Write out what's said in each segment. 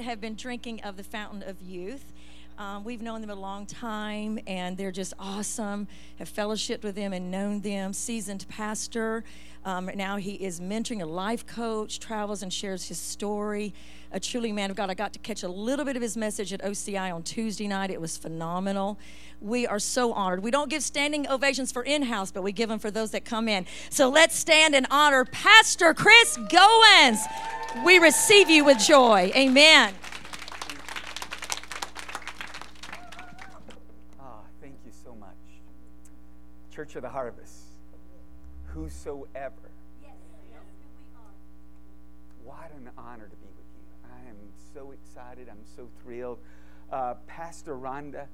have been drinking of the fountain of youth. Um, we've known them a long time, and they're just awesome. Have fellowshipped with them and known them. Seasoned pastor. Um, now he is mentoring a life coach, travels and shares his story. A truly man of God. I got to catch a little bit of his message at OCI on Tuesday night. It was phenomenal. We are so honored. We don't give standing ovations for in house, but we give them for those that come in. So let's stand and honor Pastor Chris Goins. We receive you with joy. Amen. Church of the Harvest, whosoever. What an honor to be with you. I am so excited. I'm so thrilled. Uh, Pastor Rhonda,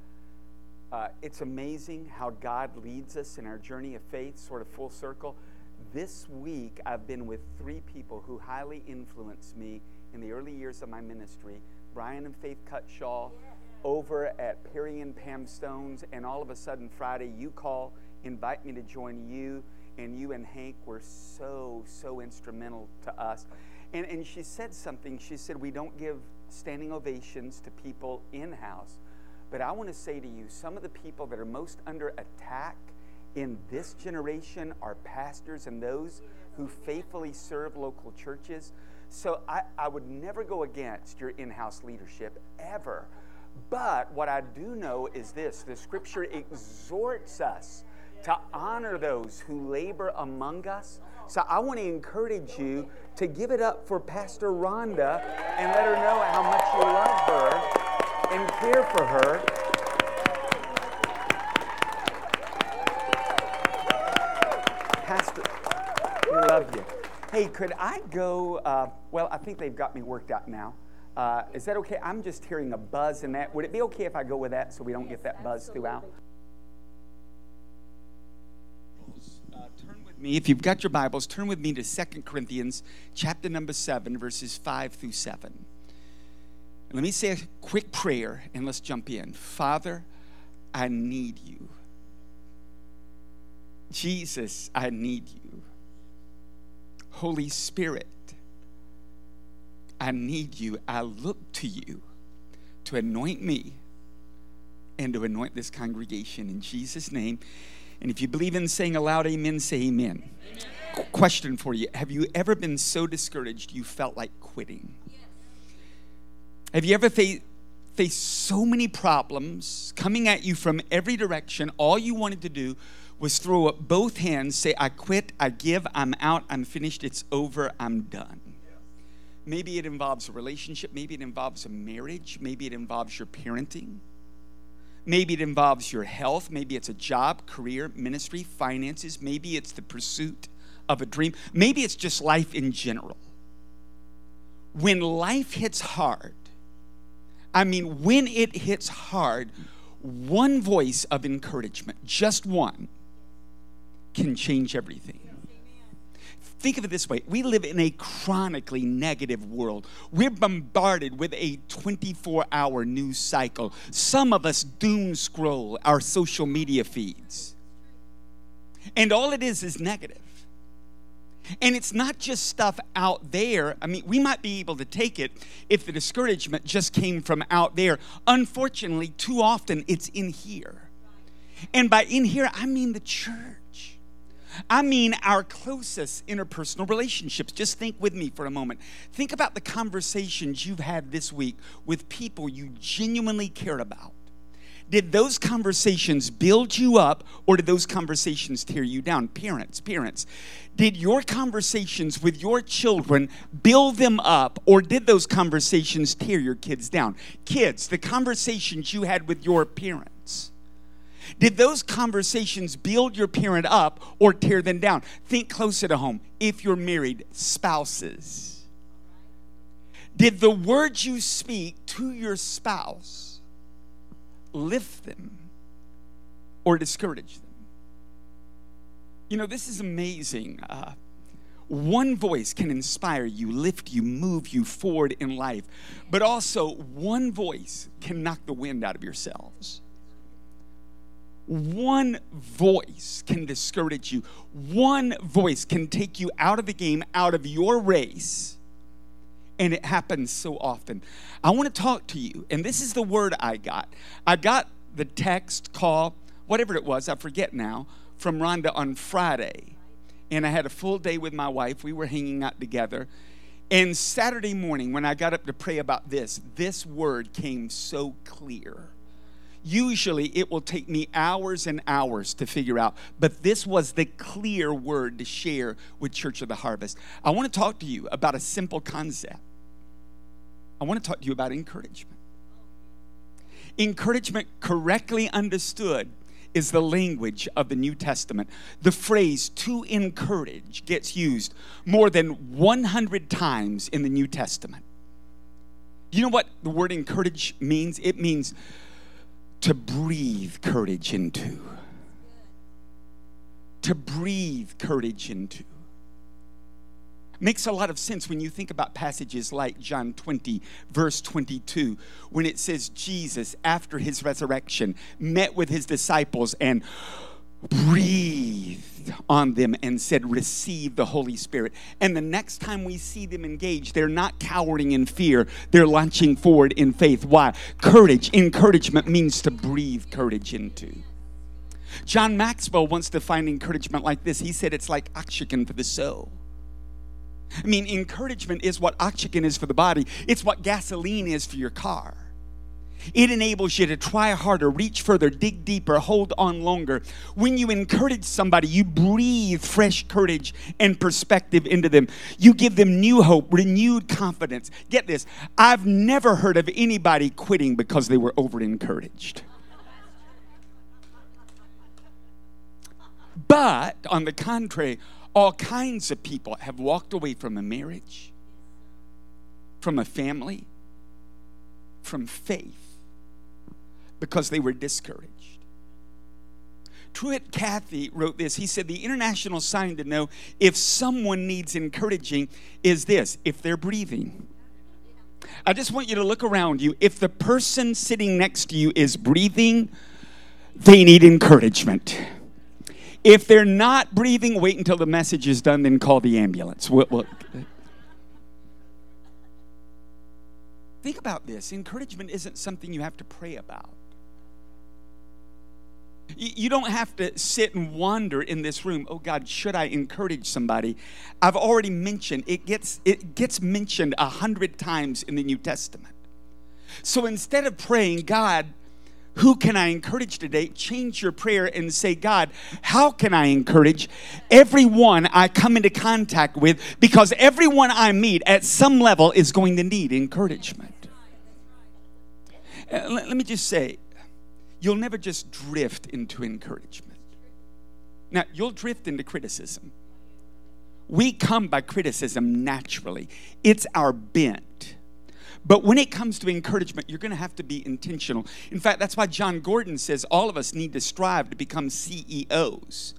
uh, it's amazing how God leads us in our journey of faith, sort of full circle. This week, I've been with three people who highly influenced me in the early years of my ministry Brian and Faith Cutshaw over at Perry and Pam Stones, and all of a sudden, Friday, you call, invite me to join you, and you and Hank were so, so instrumental to us. And, and she said something. She said, We don't give standing ovations to people in house. But I want to say to you, some of the people that are most under attack in this generation are pastors and those who faithfully serve local churches. So I, I would never go against your in house leadership, ever. But what I do know is this the scripture exhorts us to honor those who labor among us. So I want to encourage you to give it up for Pastor Rhonda and let her know how much you love her and care for her. Pastor, we love you. Hey, could I go? Uh, well, I think they've got me worked out now. Uh, is that okay? I'm just hearing a buzz in that. Would it be okay if I go with that so we don't get that buzz throughout? Uh, turn with me, if you've got your Bibles, turn with me to Second Corinthians chapter number 7, verses 5 through 7. Let me say a quick prayer and let's jump in. Father, I need you. Jesus, I need you. Holy Spirit, I need you. I look to you to anoint me and to anoint this congregation in Jesus' name. And if you believe in saying aloud amen, say amen. amen. Question for you Have you ever been so discouraged you felt like quitting? Yes. Have you ever faced faced so many problems coming at you from every direction? All you wanted to do was throw up both hands, say, I quit, I give, I'm out, I'm finished, it's over, I'm done. Maybe it involves a relationship, maybe it involves a marriage, maybe it involves your parenting. Maybe it involves your health. Maybe it's a job, career, ministry, finances. Maybe it's the pursuit of a dream. Maybe it's just life in general. When life hits hard, I mean, when it hits hard, one voice of encouragement, just one, can change everything. Think of it this way we live in a chronically negative world. We're bombarded with a 24 hour news cycle. Some of us doom scroll our social media feeds. And all it is is negative. And it's not just stuff out there. I mean, we might be able to take it if the discouragement just came from out there. Unfortunately, too often it's in here. And by in here, I mean the church. I mean our closest interpersonal relationships. Just think with me for a moment. Think about the conversations you've had this week with people you genuinely cared about. Did those conversations build you up or did those conversations tear you down? Parents, parents, did your conversations with your children build them up or did those conversations tear your kids down? Kids, the conversations you had with your parents did those conversations build your parent up or tear them down? Think closer to home. If you're married, spouses. Did the words you speak to your spouse lift them or discourage them? You know, this is amazing. Uh, one voice can inspire you, lift you, move you forward in life, but also one voice can knock the wind out of your sails. One voice can discourage you. One voice can take you out of the game, out of your race, And it happens so often. I want to talk to you, and this is the word I got. I got the text, call, whatever it was, I forget now, from Rhonda on Friday. And I had a full day with my wife. We were hanging out together. And Saturday morning, when I got up to pray about this, this word came so clear. Usually it will take me hours and hours to figure out, but this was the clear word to share with Church of the Harvest. I want to talk to you about a simple concept. I want to talk to you about encouragement. Encouragement, correctly understood, is the language of the New Testament. The phrase to encourage gets used more than 100 times in the New Testament. You know what the word encourage means? It means to breathe courage into. To breathe courage into. Makes a lot of sense when you think about passages like John 20, verse 22, when it says Jesus, after his resurrection, met with his disciples and breathed on them and said, Receive the Holy Spirit. And the next time we see them engaged, they're not cowering in fear, they're launching forward in faith. Why? Courage, encouragement means to breathe courage into. John Maxwell once defined encouragement like this he said it's like oxygen for the soul. I mean, encouragement is what oxygen is for the body, it's what gasoline is for your car. It enables you to try harder, reach further, dig deeper, hold on longer. When you encourage somebody, you breathe fresh courage and perspective into them. You give them new hope, renewed confidence. Get this I've never heard of anybody quitting because they were over encouraged. But on the contrary, all kinds of people have walked away from a marriage, from a family, from faith because they were discouraged. Truett Cathy wrote this. He said, The international sign to know if someone needs encouraging is this if they're breathing. I just want you to look around you. If the person sitting next to you is breathing, they need encouragement. If they're not breathing, wait until the message is done, then call the ambulance. We'll, we'll, think about this encouragement isn't something you have to pray about. You don't have to sit and wonder in this room, oh God, should I encourage somebody? I've already mentioned it gets it gets mentioned a hundred times in the New Testament. So instead of praying, God, who can I encourage today? Change your prayer and say, God, how can I encourage everyone I come into contact with? Because everyone I meet at some level is going to need encouragement. Uh, let, let me just say, you'll never just drift into encouragement. Now, you'll drift into criticism. We come by criticism naturally, it's our bent. But when it comes to encouragement, you're going to have to be intentional. In fact, that's why Jon Gordon says all of us need to strive to become CEOs.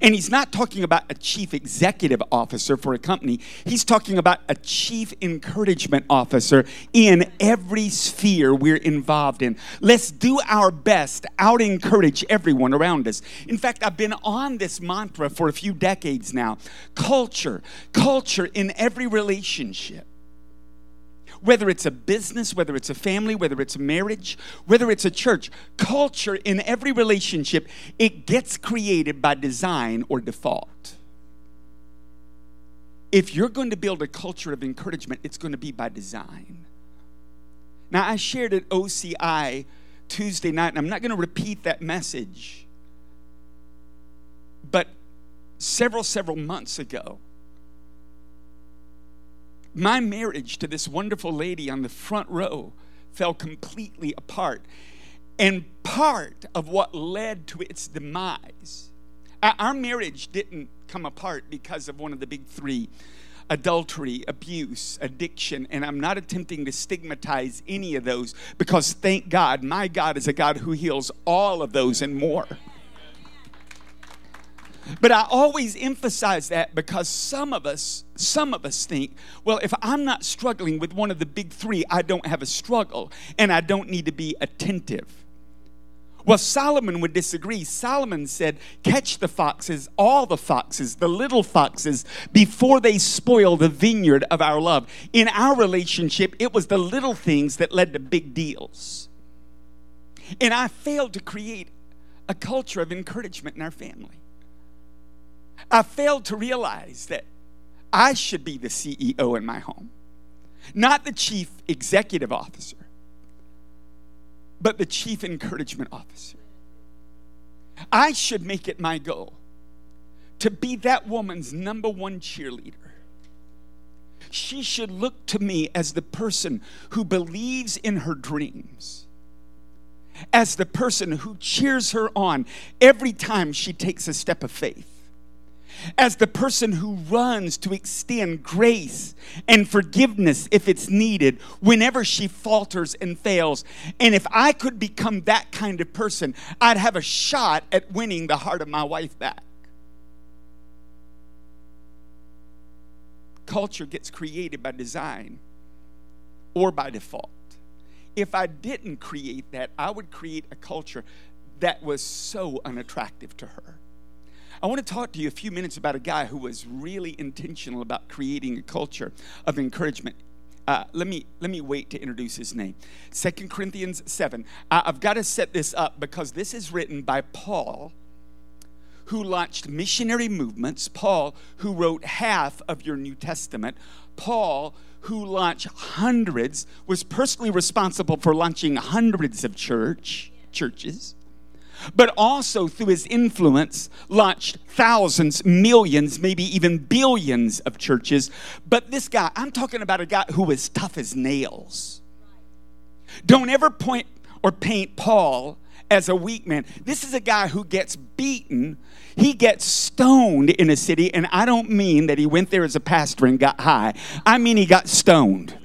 And he's not talking about a chief executive officer for a company. He's talking about a chief encouragement officer in every sphere we're involved in. Let's do our best, out encourage everyone around us. In fact, I've been on this mantra for a few decades now culture, culture in every relationship whether it's a business, whether it's a family, whether it's a marriage, whether it's a church, culture in every relationship, it gets created by design or default. If you're going to build a culture of encouragement, it's going to be by design. Now, I shared at OCI Tuesday night, and I'm not going to repeat that message, but several, several months ago, my marriage to this wonderful lady on the front row fell completely apart. And part of what led to its demise, our marriage didn't come apart because of one of the big three adultery, abuse, addiction. And I'm not attempting to stigmatize any of those because thank God, my God is a God who heals all of those and more. But I always emphasize that because some of us, some of us think, well, if I'm not struggling with one of the big three, I don't have a struggle and I don't need to be attentive. Well, Solomon would disagree. Solomon said, Catch the foxes, all the foxes, the little foxes, before they spoil the vineyard of our love. In our relationship, it was the little things that led to big deals. And I failed to create a culture of encouragement in our family. I failed to realize that I should be the CEO in my home, not the chief executive officer but the chief encouragement officer. I should make it my goal to be that woman's number one cheerleader. She should look to me as the person who believes in her dreams, as the person who cheers her on every time she takes a step of faith as the person who runs to extend grace and forgiveness if it's needed whenever she falters and fails. And if I could become that kind of person, I'd have a shot at winning the heart of my wife back. Culture gets created by design or by default. If I didn't create that, I would create a culture that was so unattractive to her. I want to talk to you a few minutes about a guy who was really intentional about creating a culture of encouragement. Uh, let me let me wait to introduce his name. Second Corinthians seven. Uh, I've got to set this up because this is written by Paul, who launched missionary movements. Paul, who wrote half of your New Testament. Paul, who launched hundreds, was personally responsible for launching hundreds of church churches but also through his influence launched thousands, millions, maybe even billions of churches. But this guy, I'm talking about a guy who was tough as nails. Don't ever point or paint Paul as a weak man. This is a guy who gets beaten. He gets stoned in a city, and I don't mean that he went there as a pastor and got high. I mean he got stoned.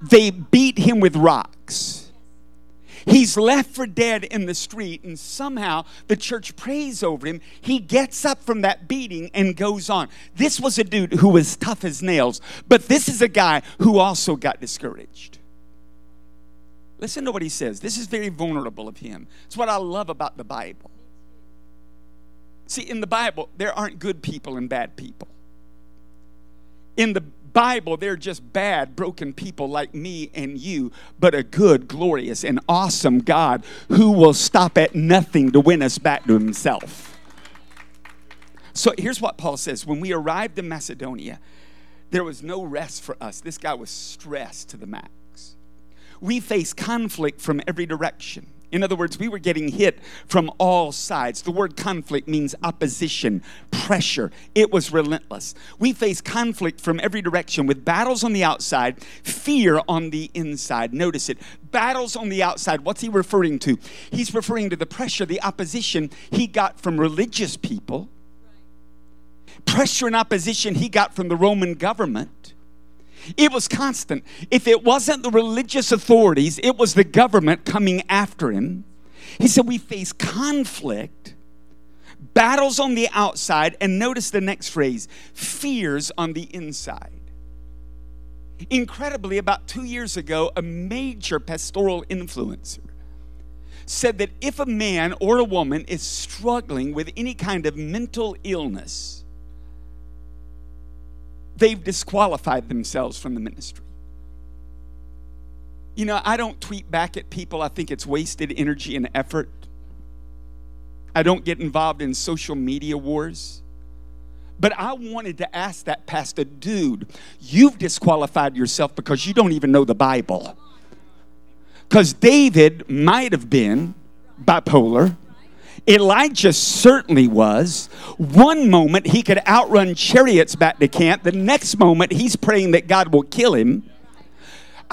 They beat him with rocks. He's left for dead in the street, and somehow the church prays over him. He gets up from that beating and goes on. This was a dude who was tough as nails, but this is a guy who also got discouraged. Listen to what he says. This is very vulnerable of him. It's what I love about the Bible. See, in the Bible, there aren't good people and bad people. In the Bible, they're just bad, broken people like me and you, but a good, glorious, and awesome God who will stop at nothing to win us back to himself. So here's what Paul says When we arrived in Macedonia, there was no rest for us. This guy was stressed to the max. We faced conflict from every direction. In other words, we were getting hit from all sides. The word conflict means opposition, pressure. It was relentless. We faced conflict from every direction with battles on the outside, fear on the inside. Notice it. Battles on the outside. What's he referring to? He's referring to the pressure, the opposition he got from religious people, pressure and opposition he got from the Roman government it was constant. If it wasn't the religious authorities, it was the government coming after him. He said, We face conflict, battles on the outside, and notice the next phrase fears on the inside. Incredibly, about two years ago, a major pastoral influencer said that if a man or a woman is struggling with any kind of mental illness, they've disqualified themselves from the ministry. You know, I don't tweet back at people, I think it's wasted energy and effort. I don't get involved in social media wars. But I wanted to ask that pastor, dude, you've disqualified yourself because you don't even know the Bible. Because David might have been bipolar, Elijah certainly was. One moment he could outrun chariots back to camp, the next moment he's praying that God will kill him.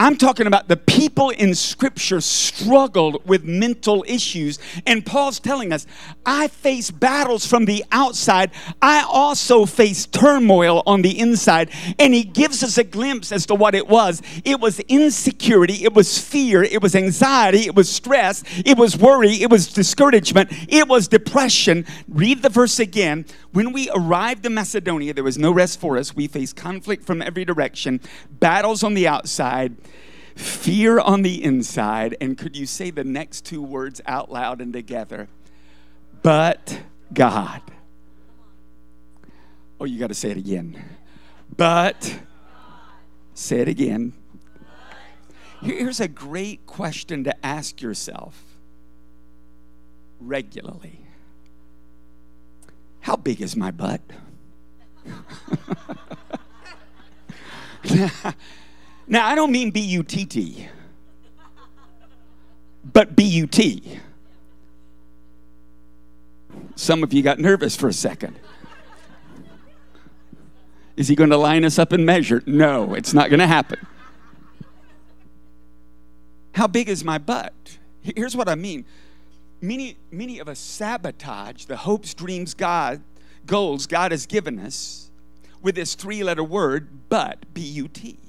I'm talking about the people in Scripture struggled with mental issues. And Paul's telling us, I face battles from the outside. I also face turmoil on the inside. And he gives us a glimpse as to what it was it was insecurity, it was fear, it was anxiety, it was stress, it was worry, it was discouragement, it was depression. Read the verse again. When we arrived in Macedonia, there was no rest for us. We faced conflict from every direction, battles on the outside fear on the inside. And could you say the next two words out loud and together? But God. Oh, you got to say it again. But, say it again. Here's a great question to ask yourself regularly How big is my butt? now, I don't mean B U T T, but B U T. Some of you got nervous for a second. Is he going to line us up and measure? No, it's not going to happen. How big is my butt? Here's what I mean. Many, many of us sabotage the hopes, dreams, God, goals God has given us with this three letter word, but, B U T.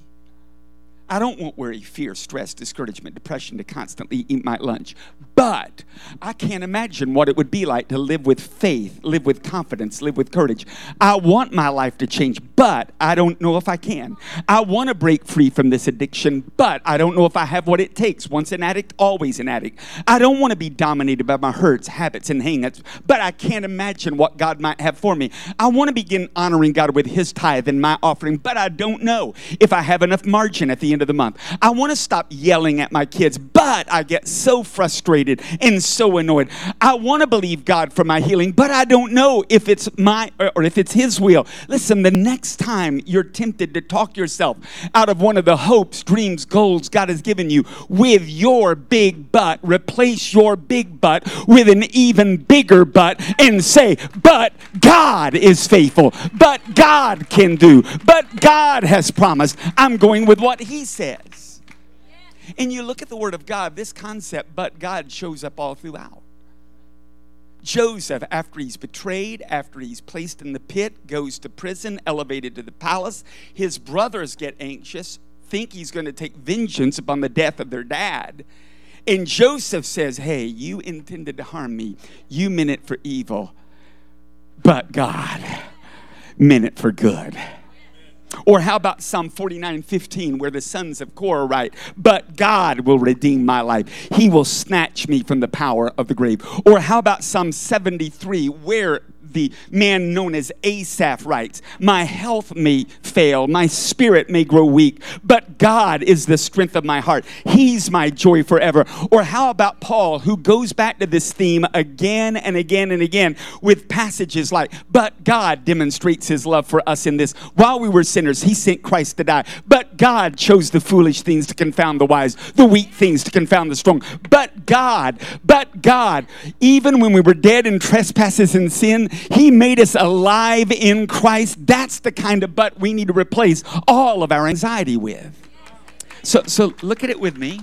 I don't want worry, fear, stress, discouragement, depression to constantly eat my lunch. But I can't imagine what it would be like to live with faith, live with confidence, live with courage. I want my life to change, but I don't know if I can. I want to break free from this addiction, but I don't know if I have what it takes. Once an addict, always an addict. I don't want to be dominated by my hurts, habits, and hangups, but I can't imagine what God might have for me. I want to begin honoring God with His tithe and my offering, but I don't know if I have enough margin at the end of the month. I want to stop yelling at my kids, but I get so frustrated and so annoyed. I want to believe God for my healing, but I don't know if it's my or if it's His will. Listen, the next time you're tempted to talk yourself out of one of the hopes, dreams, goals God has given you with your big butt, replace your big butt with an even bigger butt and say, But God is faithful, but God can do, but God has promised. I'm going with what He says. And you look at the Word of God, this concept, but God, shows up all throughout. Joseph, after he's betrayed, after he's placed in the pit, goes to prison, elevated to the palace. His brothers get anxious, think he's going to take vengeance upon the death of their dad. And Joseph says, Hey, you intended to harm me, you meant it for evil, but God meant it for good. Or how about Psalm 49 15, where the sons of Korah write, But God will redeem my life. He will snatch me from the power of the grave. Or how about Psalm 73, where the man known as Asaph writes, My health may fail, my spirit may grow weak, but God is the strength of my heart. He's my joy forever. Or how about Paul, who goes back to this theme again and again and again with passages like, But God demonstrates his love for us in this. While we were sinners, he sent Christ to die. But God chose the foolish things to confound the wise, the weak things to confound the strong. But God, but God, even when we were dead in trespasses and sin, he made us alive in Christ. That's the kind of but we need to replace all of our anxiety with. So, so look at it with me.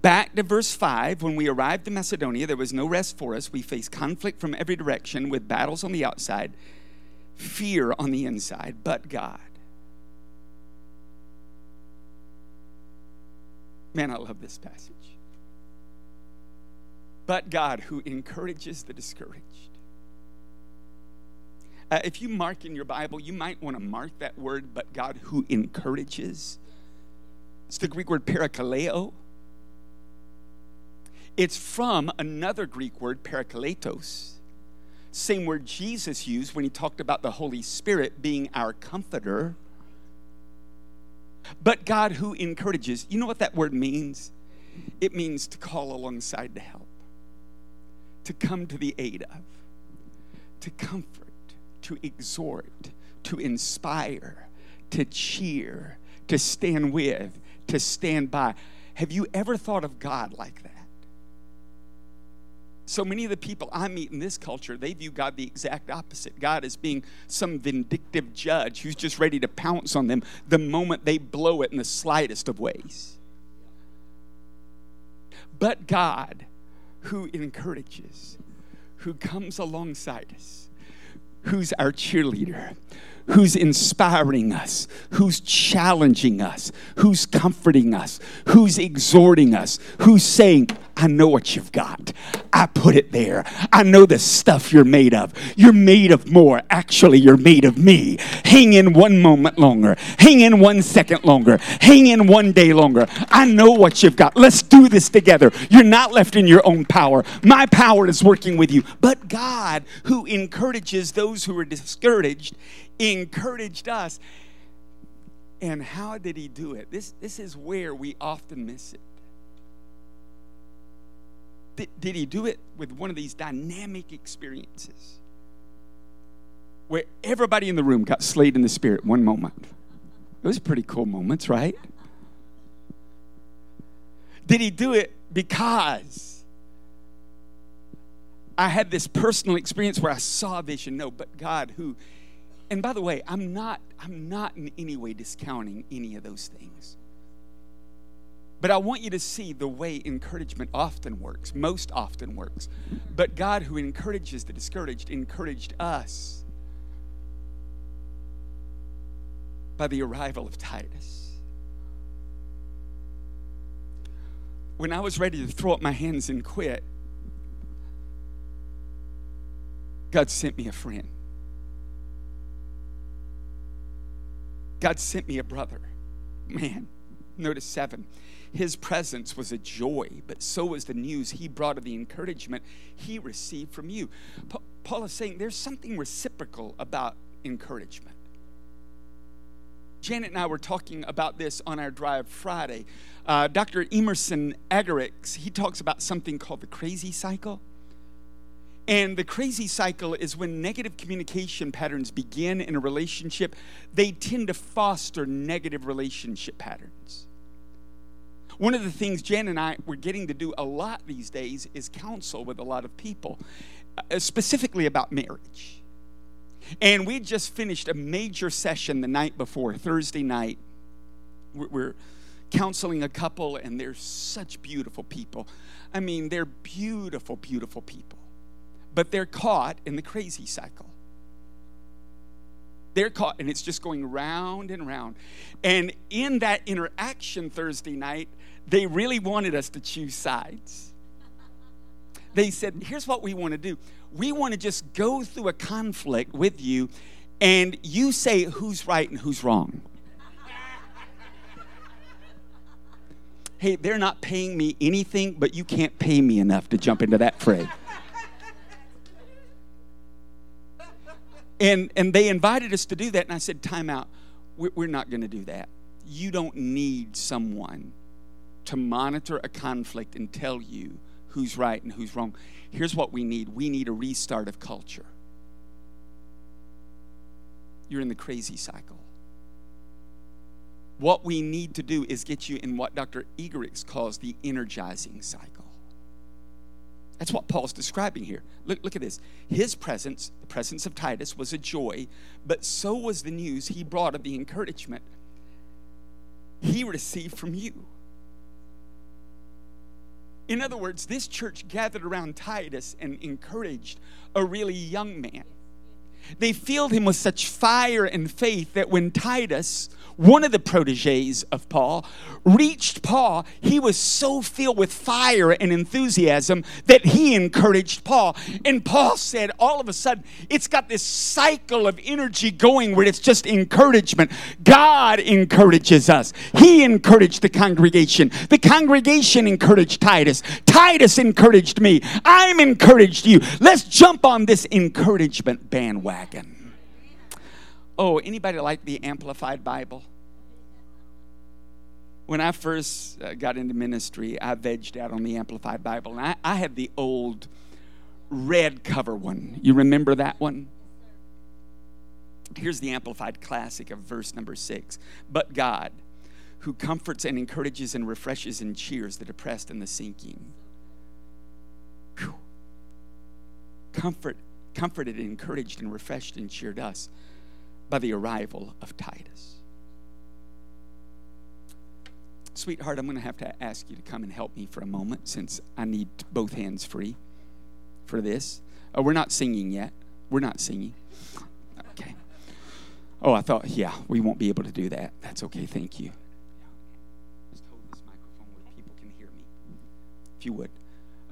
Back to verse 5, when we arrived in Macedonia, there was no rest for us. We faced conflict from every direction with battles on the outside, fear on the inside, but God. Man, I love this passage but God who encourages the discouraged. Uh, if you mark in your Bible, you might want to mark that word, but God who encourages. It's the Greek word parakaleo. It's from another Greek word, parakletos. Same word Jesus used when he talked about the Holy Spirit being our comforter. But God who encourages. You know what that word means? It means to call alongside to help to come to the aid of, to comfort, to exhort, to inspire, to cheer, to stand with, to stand by. Have you ever thought of God like that? So many of the people I meet in this culture, they view God the exact opposite. God as being some vindictive judge who's just ready to pounce on them the moment they blow it in the slightest of ways. But God who encourages, who comes alongside us, who's our cheerleader, who's inspiring us, who's challenging us, who's comforting us, who's exhorting us, who's saying, I know what you've got. I put it there. I know the stuff you're made of. You're made of more. Actually, you're made of me. Hang in one moment longer. Hang in one second longer. Hang in one day longer. I know what you've got. Let's do this together. You're not left in your own power. My power is working with you. But God, who encourages those who are discouraged, encouraged us. And how did he do it? This, this is where we often miss it. Did, did he do it with one of these dynamic experiences where everybody in the room got slayed in the spirit one moment? It was pretty cool moments, right? Did he do it because I had this personal experience where I saw a vision? No, but God who and by the way, I'm not I'm not in any way discounting any of those things. But I want you to see the way encouragement often works, most often works. But God, who encourages the discouraged, encouraged us by the arrival of Titus. When I was ready to throw up my hands and quit, God sent me a friend. God sent me a brother. Man, notice seven. His presence was a joy, but so was the news he brought of the encouragement he received from you. Paul is saying there's something reciprocal about encouragement. Janet and I were talking about this on our drive Friday. Uh, Dr. Emerson Eggerichs, he talks about something called the crazy cycle. And the crazy cycle is when negative communication patterns begin in a relationship, they tend to foster negative relationship patterns. One of the things Jan and I were getting to do a lot these days is counsel with a lot of people, uh, specifically about marriage. And we just finished a major session the night before, Thursday night. We're counseling a couple, and they're such beautiful people. I mean, they're beautiful, beautiful people but they're caught in the crazy cycle. They're caught, and it's just going round and round. And in that interaction Thursday night, they really wanted us to choose sides. They said, Here's what we want to do we want to just go through a conflict with you, and you say who's right and who's wrong. hey, they're not paying me anything, but you can't pay me enough to jump into that fray. And, and they invited us to do that. And I said, Time out. We're, not going to do that. You don't need someone to monitor a conflict and tell you who's right and who's wrong. Here's what we need we need a restart of culture. You're in the crazy cycle. What we need to do is get you in what Dr. Eggerichs calls the energizing cycle. That's what Paul's describing here. Look, look at this. His presence, the presence of Titus, was a joy, but so was the news he brought of the encouragement he received from you. In other words, this church gathered around Titus and encouraged a really young man. They filled him with such fire and faith that when Titus one of the proteges of Paul, reached Paul, he was so filled with fire and enthusiasm that he encouraged Paul. And Paul said, all of a sudden, it's got this cycle of energy going where it's just encouragement. God encourages us. He encouraged the congregation. The congregation encouraged Titus. Titus encouraged me. I'm encouraged you. Let's jump on this encouragement bandwagon. Oh, anybody like the Amplified Bible? When I first uh, got into ministry, I vegged out on the Amplified Bible, and I, I had the old red cover one. You remember that one? Here's the Amplified Classic of verse number six. But God, who comforts and encourages and refreshes and cheers the depressed and the sinking. Whew. Comfort, comforted, and encouraged, and refreshed and cheered us by the arrival of Titus. Sweetheart, I'm going to have to ask you to come and help me for a moment since I need both hands free for this. Oh, we're not singing yet. We're not singing. Okay. Oh, I thought, yeah, we won't be able to do that. That's okay. Thank you. Just hold this microphone where people can hear me. If you would.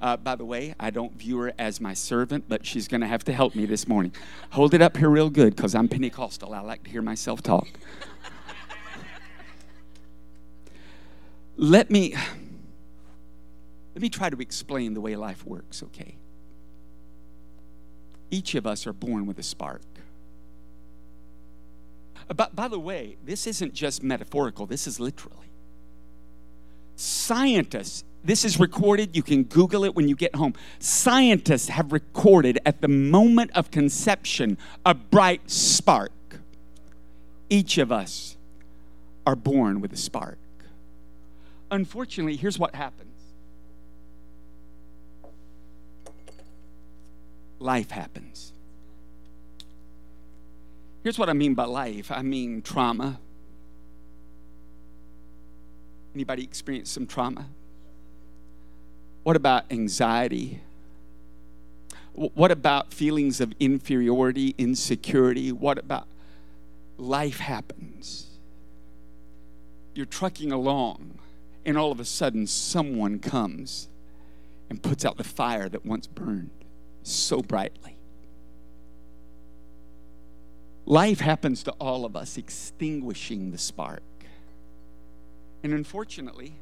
Uh, by the way, I don't view her as my servant, but she's going to have to help me this morning. Hold it up here real good because I'm Pentecostal. I like to hear myself talk. let me let me try to explain the way life works, okay? Each of us are born with a spark. Uh, but by the way, this isn't just metaphorical, this is literally. Scientists, this is recorded, you can Google it when you get home. Scientists have recorded at the moment of conception a bright spark. Each of us are born with a spark. Unfortunately, here's what happens life happens. Here's what I mean by life I mean trauma. Anybody experience some trauma? What about anxiety? What about feelings of inferiority, insecurity? What about life happens? You're trucking along, and all of a sudden, someone comes and puts out the fire that once burned so brightly. Life happens to all of us, extinguishing the spark. And unfortunately,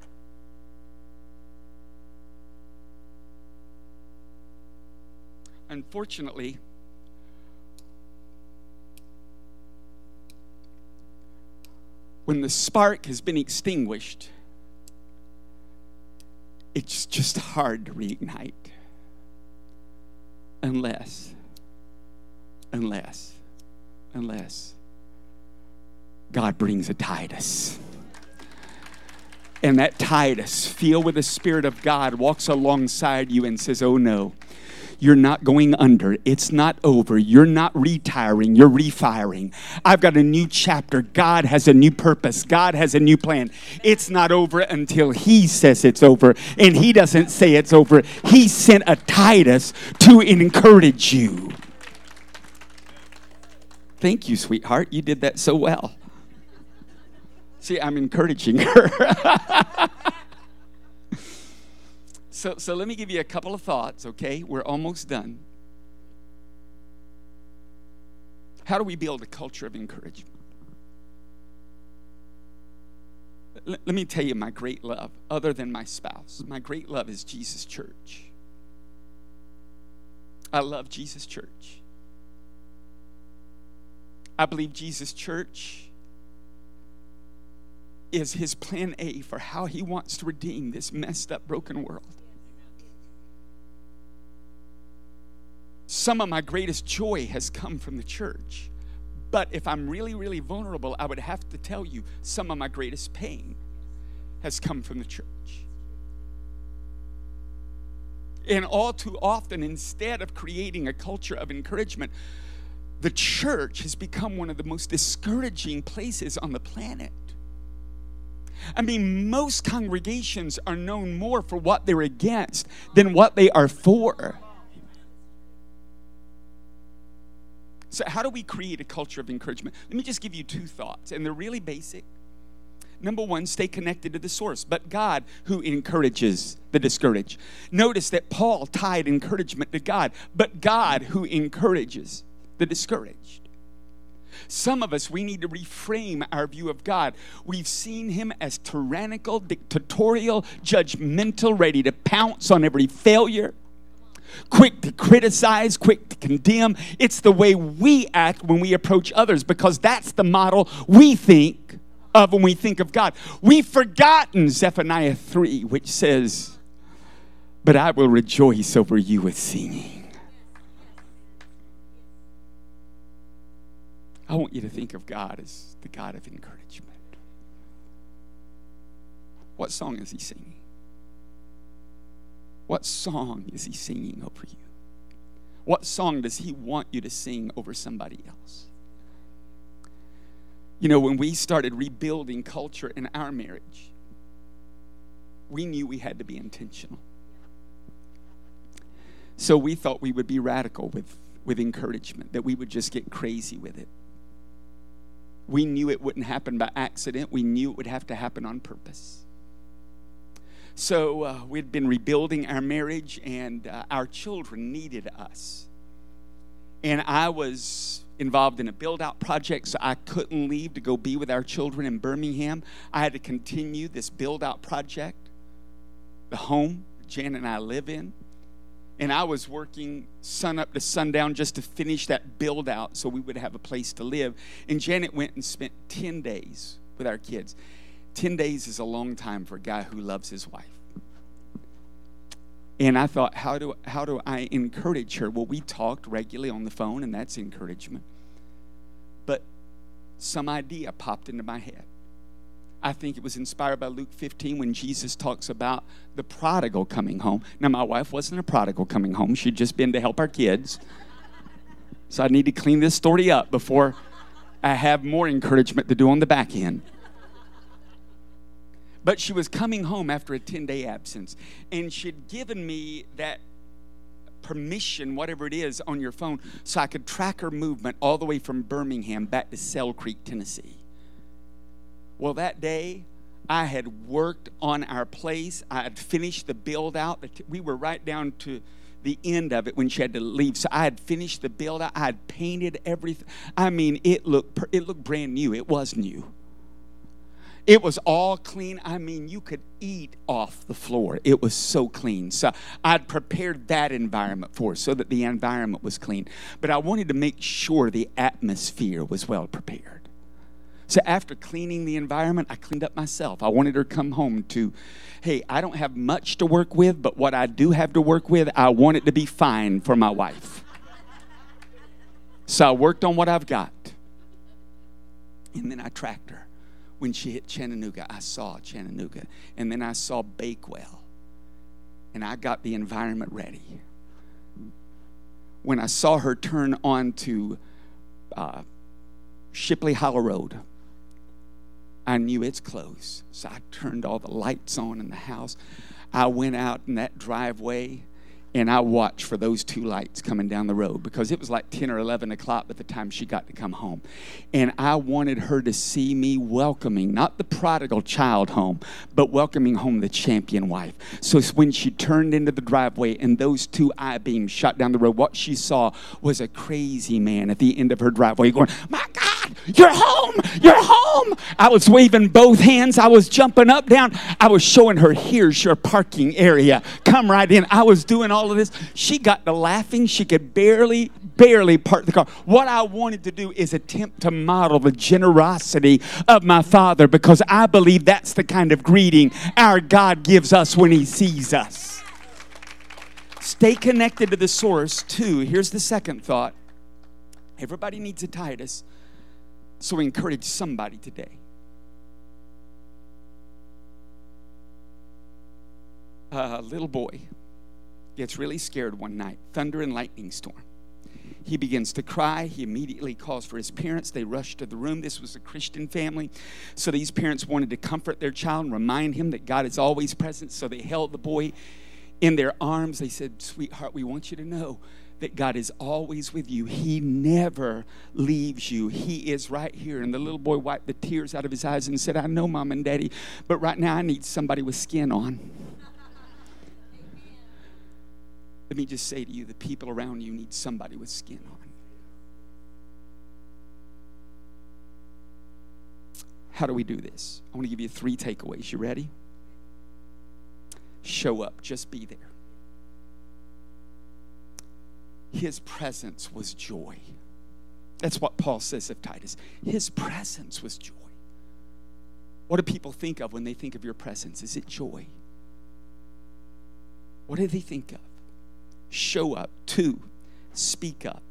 unfortunately, when the spark has been extinguished, it's just hard to reignite unless, unless, unless God brings a Titus. And that Titus, filled with the Spirit of God, walks alongside you and says, Oh no, you're not going under. It's not over. You're not retiring. You're refiring. I've got a new chapter. God has a new purpose. God has a new plan. It's not over until He says it's over. And He doesn't say it's over. He sent a Titus to encourage you. Thank you, sweetheart. You did that so well. See, I'm encouraging her. So, so let me give you a couple of thoughts, okay? We're almost done. How do we build a culture of encouragement? Let, let me tell you my great love, other than my spouse. My great love is Jesus Church. I love Jesus Church. I believe Jesus Church is his plan A for how he wants to redeem this messed up, broken world. Some of my greatest joy has come from the church. But if I'm really, really vulnerable, I would have to tell you some of my greatest pain has come from the church. And all too often, instead of creating a culture of encouragement, the church has become one of the most discouraging places on the planet. I mean, most congregations are known more for what they're against than what they are for. So, how do we create a culture of encouragement? Let me just give you two thoughts, and they're really basic. Number one, stay connected to the source, but God who encourages the discouraged. Notice that Paul tied encouragement to God, but God who encourages the discouraged. Some of us, we need to reframe our view of God. We've seen him as tyrannical, dictatorial, judgmental, ready to pounce on every failure quick to criticize, quick to condemn. It's the way we act when we approach others because that's the model we think of when we think of God. We've forgotten Zephaniah 3, which says, But I will rejoice over you with singing. I want you to think of God as the God of encouragement. What song is he singing? What song is he singing over you? What song does he want you to sing over somebody else? You know, when we started rebuilding culture in our marriage, we knew we had to be intentional. So we thought we would be radical with, with encouragement, that we would just get crazy with it. We knew it wouldn't happen by accident, we knew it would have to happen on purpose. So uh, we'd been rebuilding our marriage, and uh, our children needed us. And I was involved in a build out project, so I couldn't leave to go be with our children in Birmingham. I had to continue this build out project, the home Jan and I live in. And I was working sun up to sundown just to finish that build out so we would have a place to live. And Janet went and spent 10 days with our kids. 10 days is a long time for a guy who loves his wife. And I thought, how do, how do I encourage her? Well, we talked regularly on the phone, and that's encouragement. But some idea popped into my head. I think it was inspired by Luke 15 when Jesus talks about the prodigal coming home. Now, my wife wasn't a prodigal coming home, she'd just been to help our kids. So I need to clean this story up before I have more encouragement to do on the back end. But she was coming home after a 10 day absence, and she'd given me that permission, whatever it is, on your phone so I could track her movement all the way from Birmingham back to Sale Creek, Tennessee. Well, that day, I had worked on our place. I had finished the build out. We were right down to the end of it when she had to leave. So I had finished the build out. I had painted everything. I mean, it looked it looked brand new. It was new. It was all clean. I mean, you could eat off the floor. It was so clean. So I'd prepared that environment for so that the environment was clean. But I wanted to make sure the atmosphere was well prepared. So after cleaning the environment, I cleaned up myself. I wanted her to come home to, hey, I don't have much to work with, but what I do have to work with, I want it to be fine for my wife. So I worked on what I've got. And then I tracked her when she hit Chattanooga, I saw Chattanooga. And then I saw Bakewell. And I got the environment ready. When I saw her turn onto uh, Shipley Hollow Road, I knew it's close. So I turned all the lights on in the house. I went out in that driveway and I watched for those two lights coming down the road because it was like 10 or 11 o'clock by the time she got to come home. And I wanted her to see me welcoming, not the prodigal child home, but welcoming home the champion wife. So when she turned into the driveway and those two I beams shot down the road, what she saw was a crazy man at the end of her driveway going, My God, you're home, you're home. I was waving both hands, I was jumping up, down. I was showing her, Here's your parking area. Come right in. I was doing all of this. She got to laughing. She could barely, barely park the car. What I wanted to do is attempt to model the generosity of my father because I believe that's the kind of greeting our God gives us when he sees us. Stay connected to the source, too. Here's the second thought everybody needs a Titus, so we encourage somebody today. A little boy gets really scared one night thunder and lightning storm. He begins to cry. He immediately calls for his parents. They rush to the room. This was a Christian family. So these parents wanted to comfort their child and remind him that God is always present. So they held the boy in their arms. They said, Sweetheart, we want you to know that God is always with you. He never leaves you. He is right here. And the little boy wiped the tears out of his eyes and said, I know, Mom and Daddy, but right now I need somebody with skin on. Let me just say to you the people around you need somebody with skin on. How do we do this? I want to give you three takeaways. You ready? Show up, just be there. His presence was joy. That's what Paul says of Titus. His presence was joy. What do people think of when they think of your presence? Is it joy? What do they think of? show up. Two, speak up.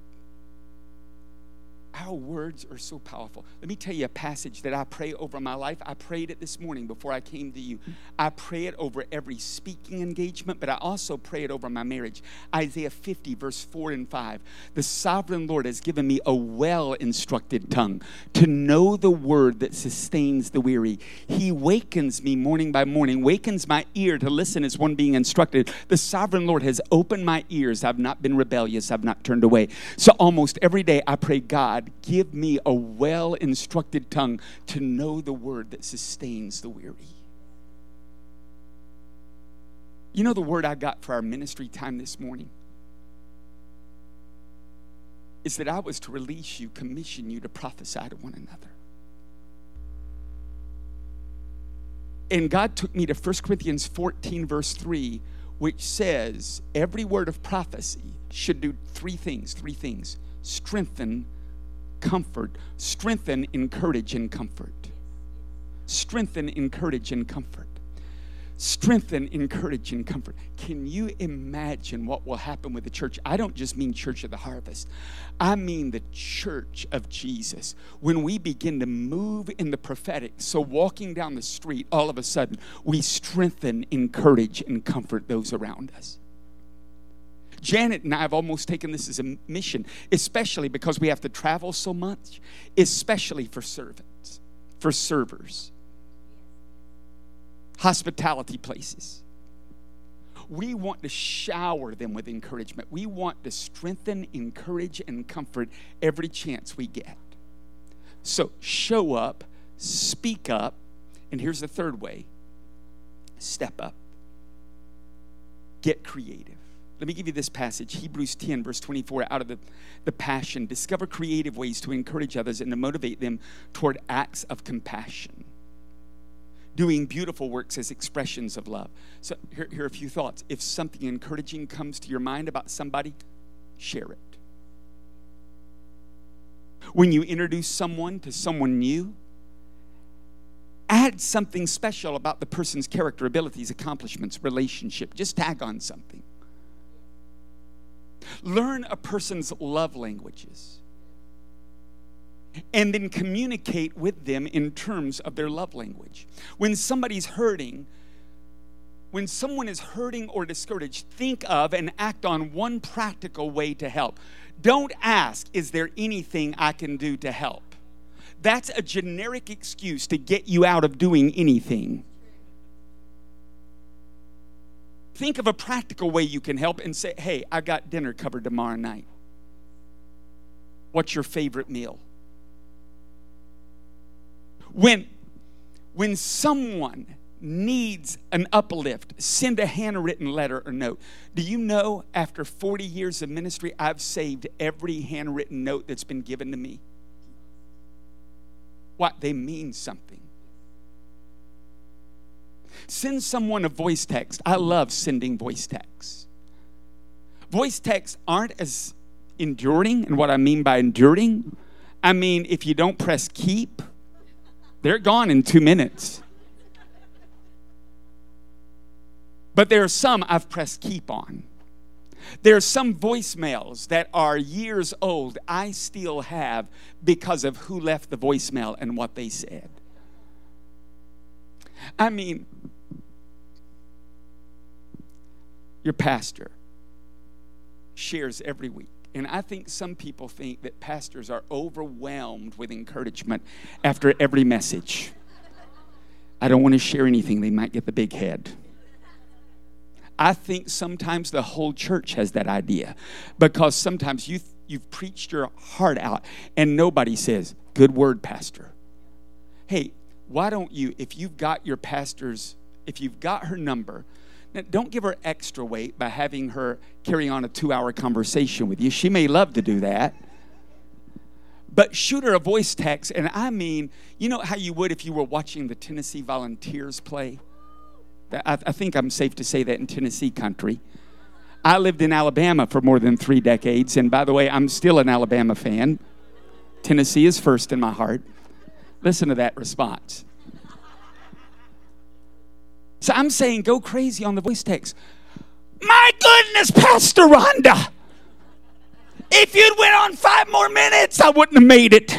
Our words are so powerful. Let me tell you a passage that I pray over my life. I prayed it this morning before I came to you. I pray it over every speaking engagement, but I also pray it over my marriage. Isaiah 50, verse 4 and 5. The sovereign Lord has given me a well instructed tongue to know the word that sustains the weary. He wakens me morning by morning, wakens my ear to listen as one being instructed. The sovereign Lord has opened my ears. I've not been rebellious, I've not turned away. So almost every day I pray, God, give me a well instructed tongue to know the word that sustains the weary. You know the word I got for our ministry time this morning? Is that I was to release you, commission you to prophesy to one another. And God took me to 1 Corinthians 14, verse 3, which says every word of prophecy should do three things three things strengthen, comfort, strengthen, encourage, and comfort. Strengthen, encourage, and comfort strengthen, encourage, and comfort. Can you imagine what will happen with the church? I don't just mean Church of the Harvest, I mean the church of Jesus. When we begin to move in the prophetic, so walking down the street, all of a sudden, we strengthen, encourage, and comfort those around us. Janet and I have almost taken this as a mission, especially because we have to travel so much, especially for servants, for servers hospitality places. We want to shower them with encouragement. We want to strengthen, encourage, and comfort every chance we get. So show up, speak up, and here's the third way step up, get creative. Let me give you this passage, Hebrews 10, verse 24, out of the, the Passion. Discover creative ways to encourage others and to motivate them toward acts of compassion doing beautiful works as expressions of love. So, here, here are a few thoughts. If something encouraging comes to your mind about somebody, share it. When you introduce someone to someone new, add something special about the person's character, abilities, accomplishments, relationship. Just tag on something. Learn a person's love languages and then communicate with them in terms of their love language. When somebody's hurting, when someone is hurting or discouraged, think of and act on one practical way to help. Don't ask, Is there anything I can do to help? That's a generic excuse to get you out of doing anything. Think of a practical way you can help and say, Hey, I got dinner covered tomorrow night. What's your favorite meal? When, when someone needs an uplift, send a handwritten letter or note. Do you know after 40 years of ministry, I've saved every handwritten note that's been given to me? What? They mean something. Send someone a voice text. I love sending voice texts. Voice texts aren't as enduring, and what I mean by enduring, I mean if you don't press keep, they're gone in two minutes. But there are some I've pressed keep on. There are some voicemails that are years old I still have because of who left the voicemail and what they said. I mean, your pastor shares every week and I think some people think that pastors are overwhelmed with encouragement after every message. I don't want to share anything, they might get the big head. I think sometimes the whole church has that idea because sometimes you, you've preached your heart out and nobody says, Good word, Pastor. Hey, why don't you, if you've got your pastor's, if you've got her number, don't give her extra weight by having her carry on a two hour conversation with you. She may love to do that. But shoot her a voice text, and I mean, you know how you would if you were watching the Tennessee Volunteers play? I, I think I'm safe to say that in Tennessee country. I lived in Alabama for more than three decades, and by the way, I'm still an Alabama fan. Tennessee is first in my heart. Listen to that response. So I'm saying go crazy on the voice text. My goodness, Pastor Rhonda. If you'd went on five more minutes, I wouldn't have made it.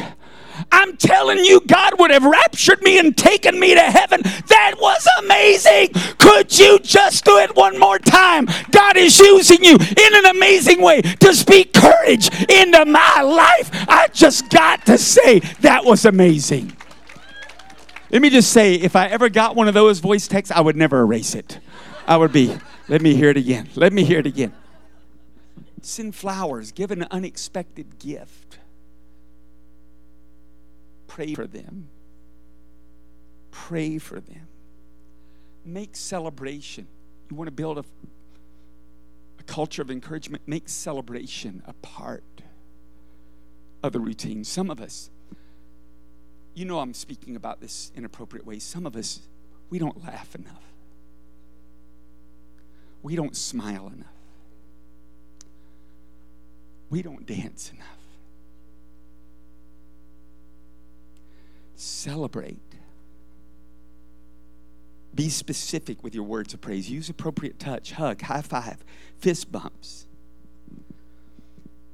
I'm telling you, God would have raptured me and taken me to heaven. That was amazing. Could you just do it one more time? God is using you in an amazing way to speak courage into my life. I just got to say, that was amazing. Let me just say, if I ever got one of those voice texts, I would never erase it. I would be, let me hear it again. Let me hear it again. Send flowers, give an unexpected gift. Pray for them. Pray for them. Make celebration you want to build a, a culture of encouragement, make celebration a part of the routine. Some of us, you know, I'm speaking about this in appropriate ways. Some of us, we don't laugh enough, we don't smile enough, we don't dance enough. Celebrate. Be specific with your words of praise. Use appropriate touch, hug, high five, fist bumps.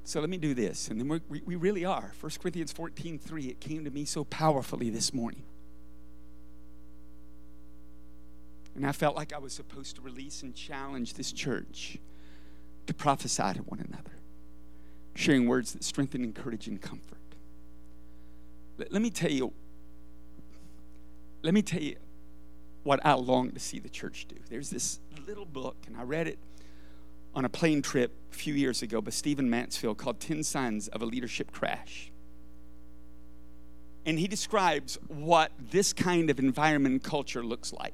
So let me do this, and then we we really are. 1 Corinthians 14 3, it came to me so powerfully this morning. And I felt like I was supposed to release and challenge this church to prophesy to one another, sharing words that strengthen, encourage, and comfort. Let, let me tell you, let me tell you what I long to see the church do. There's this little book, and I read it on a plane trip a few years ago by Stephen Mansfield called 10 Signs of a Leadership Crash. And he describes what this kind of environment culture looks like.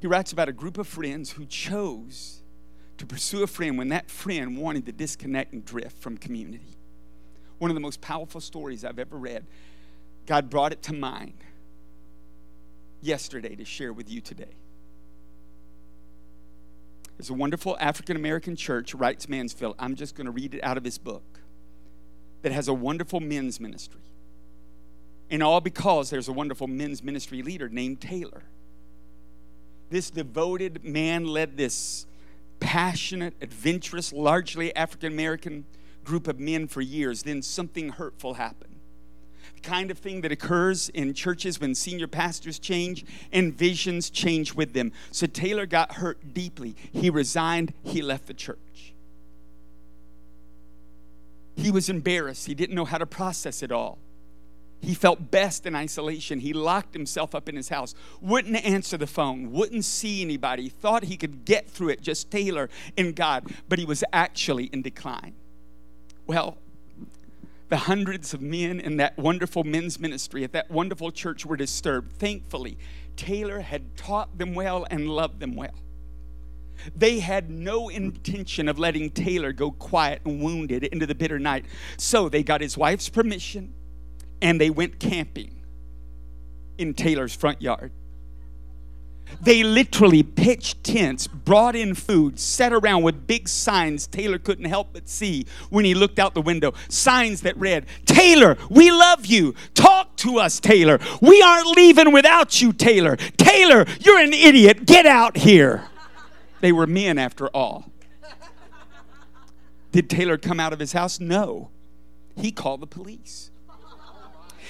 He writes about a group of friends who chose to pursue a friend when that friend wanted to disconnect and drift from community. One of the most powerful stories I've ever read. God brought it to mind yesterday to share with you today. There's a wonderful African American church, writes Mansfield. I'm just going to read it out of his book, that has a wonderful men's ministry. And all because there's a wonderful men's ministry leader named Taylor. This devoted man led this passionate, adventurous, largely African American group of men for years. Then something hurtful happened kind of thing that occurs in churches when senior pastors change and visions change with them. So Taylor got hurt deeply. He resigned, he left the church. He was embarrassed, he didn't know how to process it all. He felt best in isolation. He locked himself up in his house, wouldn't answer the phone, wouldn't see anybody, thought he could get through it, just Taylor and God, but he was actually in decline. Well, the hundreds of men in that wonderful men's ministry at that wonderful church were disturbed. Thankfully, Taylor had taught them well and loved them well. They had no intention of letting Taylor go quiet and wounded into the bitter night. So they got his wife's permission and they went camping in Taylor's front yard. They literally pitched tents, brought in food, sat around with big signs Taylor couldn't help but see when he looked out the window. Signs that read, Taylor, we love you. Talk to us, Taylor. We aren't leaving without you, Taylor. Taylor, you're an idiot. Get out here. They were men after all. Did Taylor come out of his house? No. He called the police.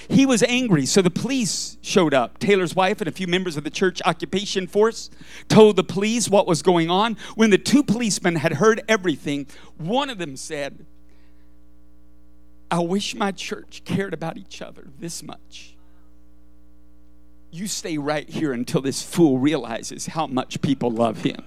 He was angry, so the police showed up. Taylor's wife and a few members of the church occupation force told the police what was going on. When the two policemen had heard everything, one of them said, I wish my church cared about each other this much. You stay right here until this fool realizes how much people love him.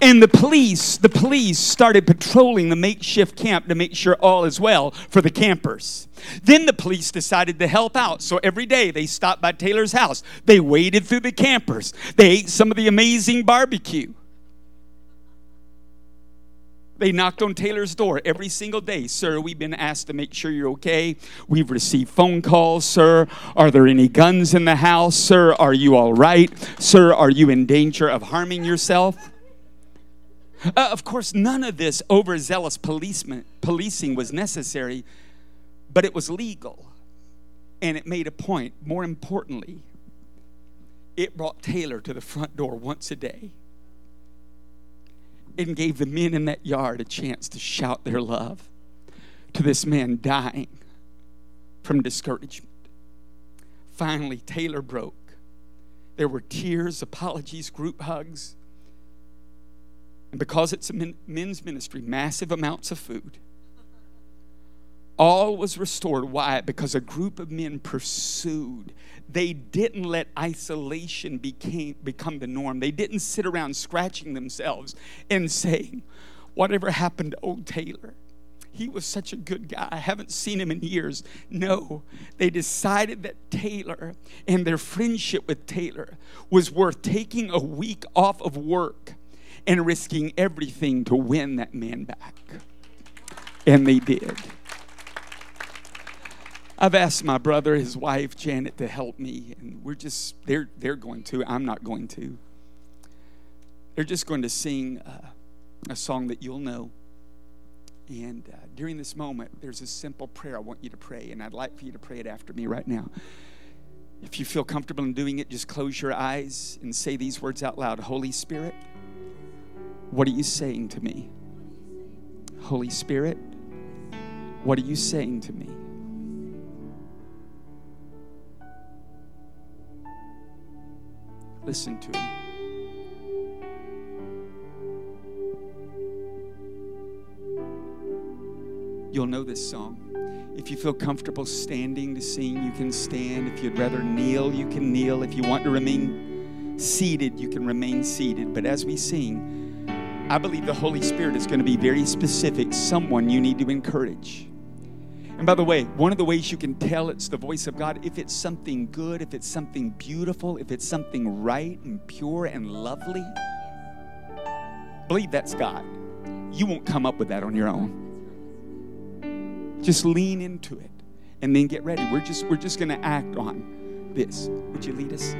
And the police, the police started patrolling the makeshift camp to make sure all is well for the campers. Then the police decided to help out. So every day they stopped by Taylor's house. They waded through the campers. They ate some of the amazing barbecue. They knocked on Taylor's door every single day. Sir, we've been asked to make sure you're okay. We've received phone calls. Sir, are there any guns in the house? Sir, are you all right? Sir, are you in danger of harming yourself? Uh, of course, none of this overzealous policing was necessary, but it was legal. And it made a point. More importantly, it brought Taylor to the front door once a day and gave the men in that yard a chance to shout their love to this man dying from discouragement. Finally, Taylor broke. There were tears, apologies, group hugs. And because it's a men's ministry, massive amounts of food. All was restored. Why? Because a group of men pursued. They didn't let isolation became, become the norm. They didn't sit around scratching themselves and saying, Whatever happened to old Taylor? he was such a good guy. I haven't seen him in years. No, they decided that Taylor and their friendship with Taylor was worth taking a week off of work and risking everything to win that man back. And they did. I've asked my brother, his wife Janet, to help me, and we're just they're they're going to. I'm not going to. They're just going to sing uh, a song that you'll know. And uh, during this moment, there's a simple prayer I want you to pray, and I'd like for you to pray it after me right now. If you feel comfortable in doing it, just close your eyes and say these words out loud Holy Spirit, what are you saying to me? Holy Spirit, what are you saying to me? Listen to him. You'll know this song. If you feel comfortable standing to sing, you can stand. If you'd rather kneel, you can kneel. If you want to remain seated, you can remain seated. But as we sing, I believe the Holy Spirit is going to be very specific, someone you need to encourage. And by the way, one of the ways you can tell it's the voice of God, if it's something good, if it's something beautiful, if it's something right and pure and lovely, believe that's God. You won't come up with that on your own. Just lean into it and then get ready. We're just we're just going to act on this. Would you lead us?